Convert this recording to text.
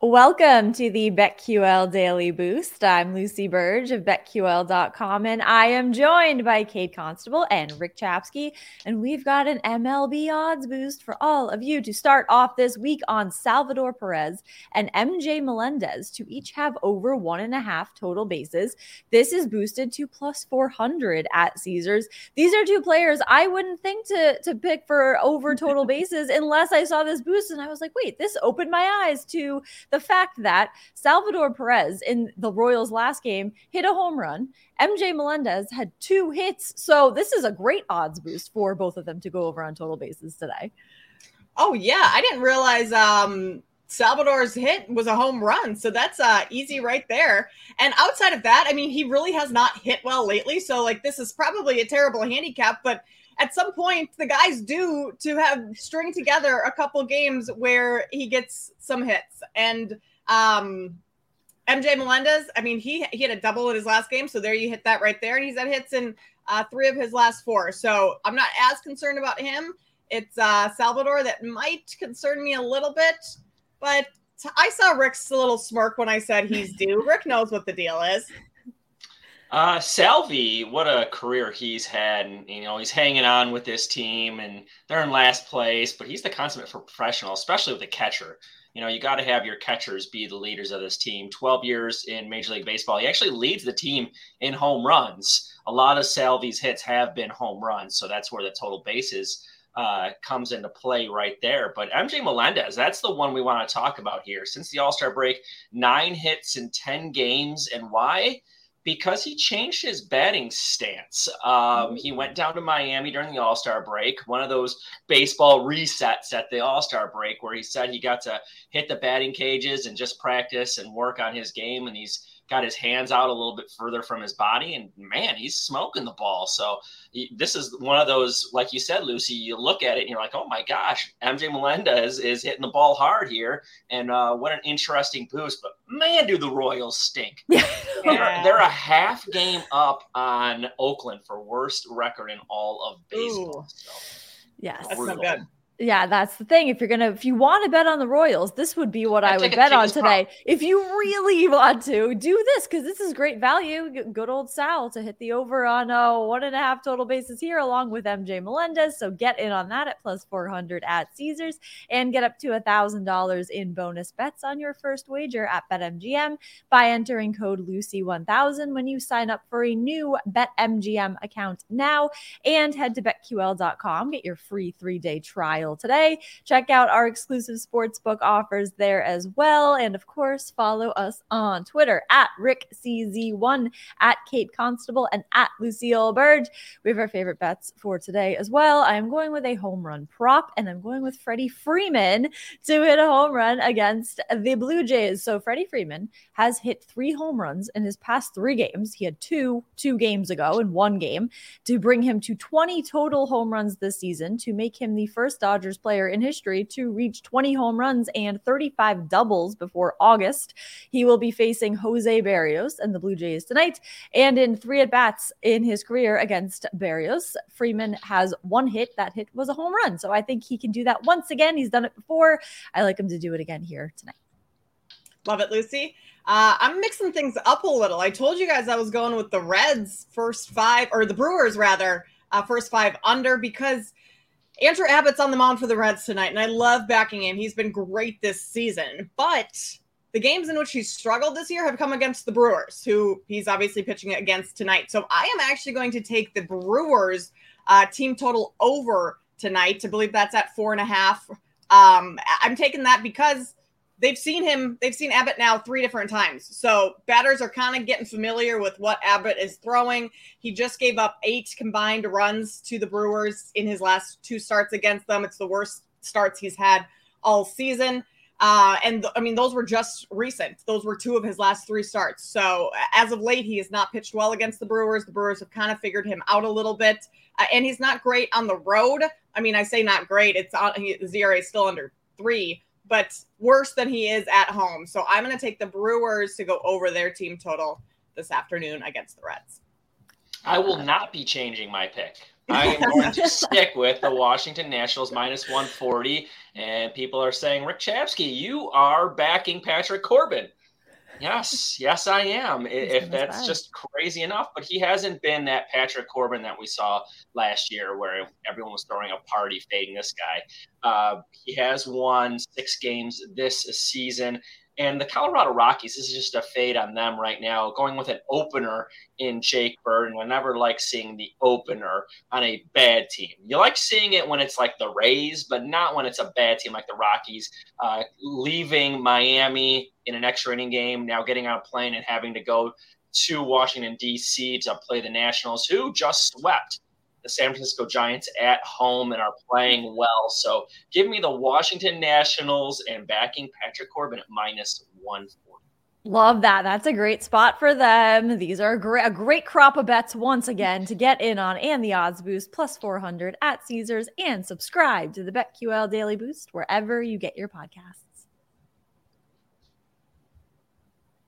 Welcome to the BetQL Daily Boost. I'm Lucy Burge of BetQL.com, and I am joined by Kate Constable and Rick Chapsky. And we've got an MLB odds boost for all of you to start off this week on Salvador Perez and MJ Melendez to each have over one and a half total bases. This is boosted to plus 400 at Caesars. These are two players I wouldn't think to, to pick for over total bases unless I saw this boost. And I was like, wait, this opened my eyes to the fact that Salvador Perez in the Royals last game hit a home run. MJ Melendez had two hits. So this is a great odds boost for both of them to go over on total bases today. Oh yeah, I didn't realize um Salvador's hit was a home run. So that's uh easy right there. And outside of that, I mean, he really has not hit well lately. So like this is probably a terrible handicap, but at some point the guy's due to have string together a couple games where he gets some hits and um MJ Melendez, I mean, he he had a double in his last game, so there you hit that right there, and he's had hits in uh, three of his last four. So I'm not as concerned about him. It's uh, Salvador that might concern me a little bit, but I saw Rick's little smirk when I said he's due. Rick knows what the deal is. Uh, Salvi, what a career he's had. And, you know, he's hanging on with this team and they're in last place, but he's the consummate for professional, especially with a catcher. You know, you got to have your catchers be the leaders of this team. 12 years in Major League Baseball. He actually leads the team in home runs. A lot of Salvi's hits have been home runs. So that's where the total bases uh, comes into play right there. But MJ Melendez, that's the one we want to talk about here. Since the All Star break, nine hits in 10 games. And why? Because he changed his batting stance. Um, he went down to Miami during the All Star break, one of those baseball resets at the All Star break, where he said he got to hit the batting cages and just practice and work on his game. And he's got his hands out a little bit further from his body, and man, he's smoking the ball. So he, this is one of those, like you said, Lucy. You look at it and you're like, oh my gosh, MJ Melendez is hitting the ball hard here, and uh, what an interesting boost. But man, do the Royals stink? Yeah. they're, they're, a half game up on Oakland for worst record in all of baseball. So, yes, that's not good. Yeah, that's the thing. If you're gonna, if you want to bet on the Royals, this would be what I, I would bet on today. Prop. If you really want to do this, because this is great value. Good old Sal to hit the over on uh, one and a half total bases here, along with MJ Melendez. So get in on that at plus four hundred at Caesars, and get up to a thousand dollars in bonus bets on your first wager at BetMGM by entering code Lucy one thousand when you sign up for a new BetMGM account now, and head to BetQL.com get your free three day trial today. Check out our exclusive sportsbook offers there as well. And of course, follow us on Twitter at RickCZ1, at Kate Constable, and at Lucille Burge. We have our favorite bets for today as well. I am going with a home run prop, and I'm going with Freddie Freeman to hit a home run against the Blue Jays. So Freddie Freeman has hit three home runs in his past three games. He had two two games ago in one game to bring him to 20 total home runs this season to make him the first Dodger Dodgers player in history to reach 20 home runs and 35 doubles before August. He will be facing Jose Berríos and the Blue Jays tonight. And in three at bats in his career against Berríos, Freeman has one hit. That hit was a home run. So I think he can do that once again. He's done it before. I like him to do it again here tonight. Love it, Lucy. Uh, I'm mixing things up a little. I told you guys I was going with the Reds first five, or the Brewers rather, uh, first five under because Andrew Abbott's on the mound for the Reds tonight, and I love backing him. He's been great this season. But the games in which he's struggled this year have come against the Brewers, who he's obviously pitching against tonight. So I am actually going to take the Brewers uh, team total over tonight. To believe that's at four and a half. Um, I'm taking that because they've seen him, they've seen Abbott now three different times. So batters are kind of getting familiar with what Abbott is throwing. He just gave up eight combined runs to the Brewers in his last two starts against them. It's the worst starts he's had all season. Uh, and th- I mean, those were just recent. Those were two of his last three starts. So as of late, he has not pitched well against the Brewers. The Brewers have kind of figured him out a little bit, uh, and he's not great on the road. I mean, I say not great. It's on he, ERA is still under three, but worse than he is at home. So I'm going to take the Brewers to go over their team total this afternoon against the Reds. I will not be changing my pick. I am going to stick with the Washington Nationals minus 140. And people are saying, Rick Chapsky, you are backing Patrick Corbin. Yes, yes, I am. if that's just crazy enough, but he hasn't been that Patrick Corbin that we saw last year, where everyone was throwing a party fading this guy. Uh, he has won six games this season. And the Colorado Rockies, this is just a fade on them right now, going with an opener in Jake. And I never like seeing the opener on a bad team. You like seeing it when it's like the Rays, but not when it's a bad team like the Rockies, uh, leaving Miami in an extra inning game, now getting on a plane and having to go to Washington, D.C. to play the Nationals, who just swept the San Francisco Giants at home and are playing well. So give me the Washington Nationals and backing Patrick Corbin at minus 140. Love that. That's a great spot for them. These are a great, a great crop of bets once again to get in on and the odds boost plus 400 at Caesars and subscribe to the BetQL Daily Boost wherever you get your podcasts.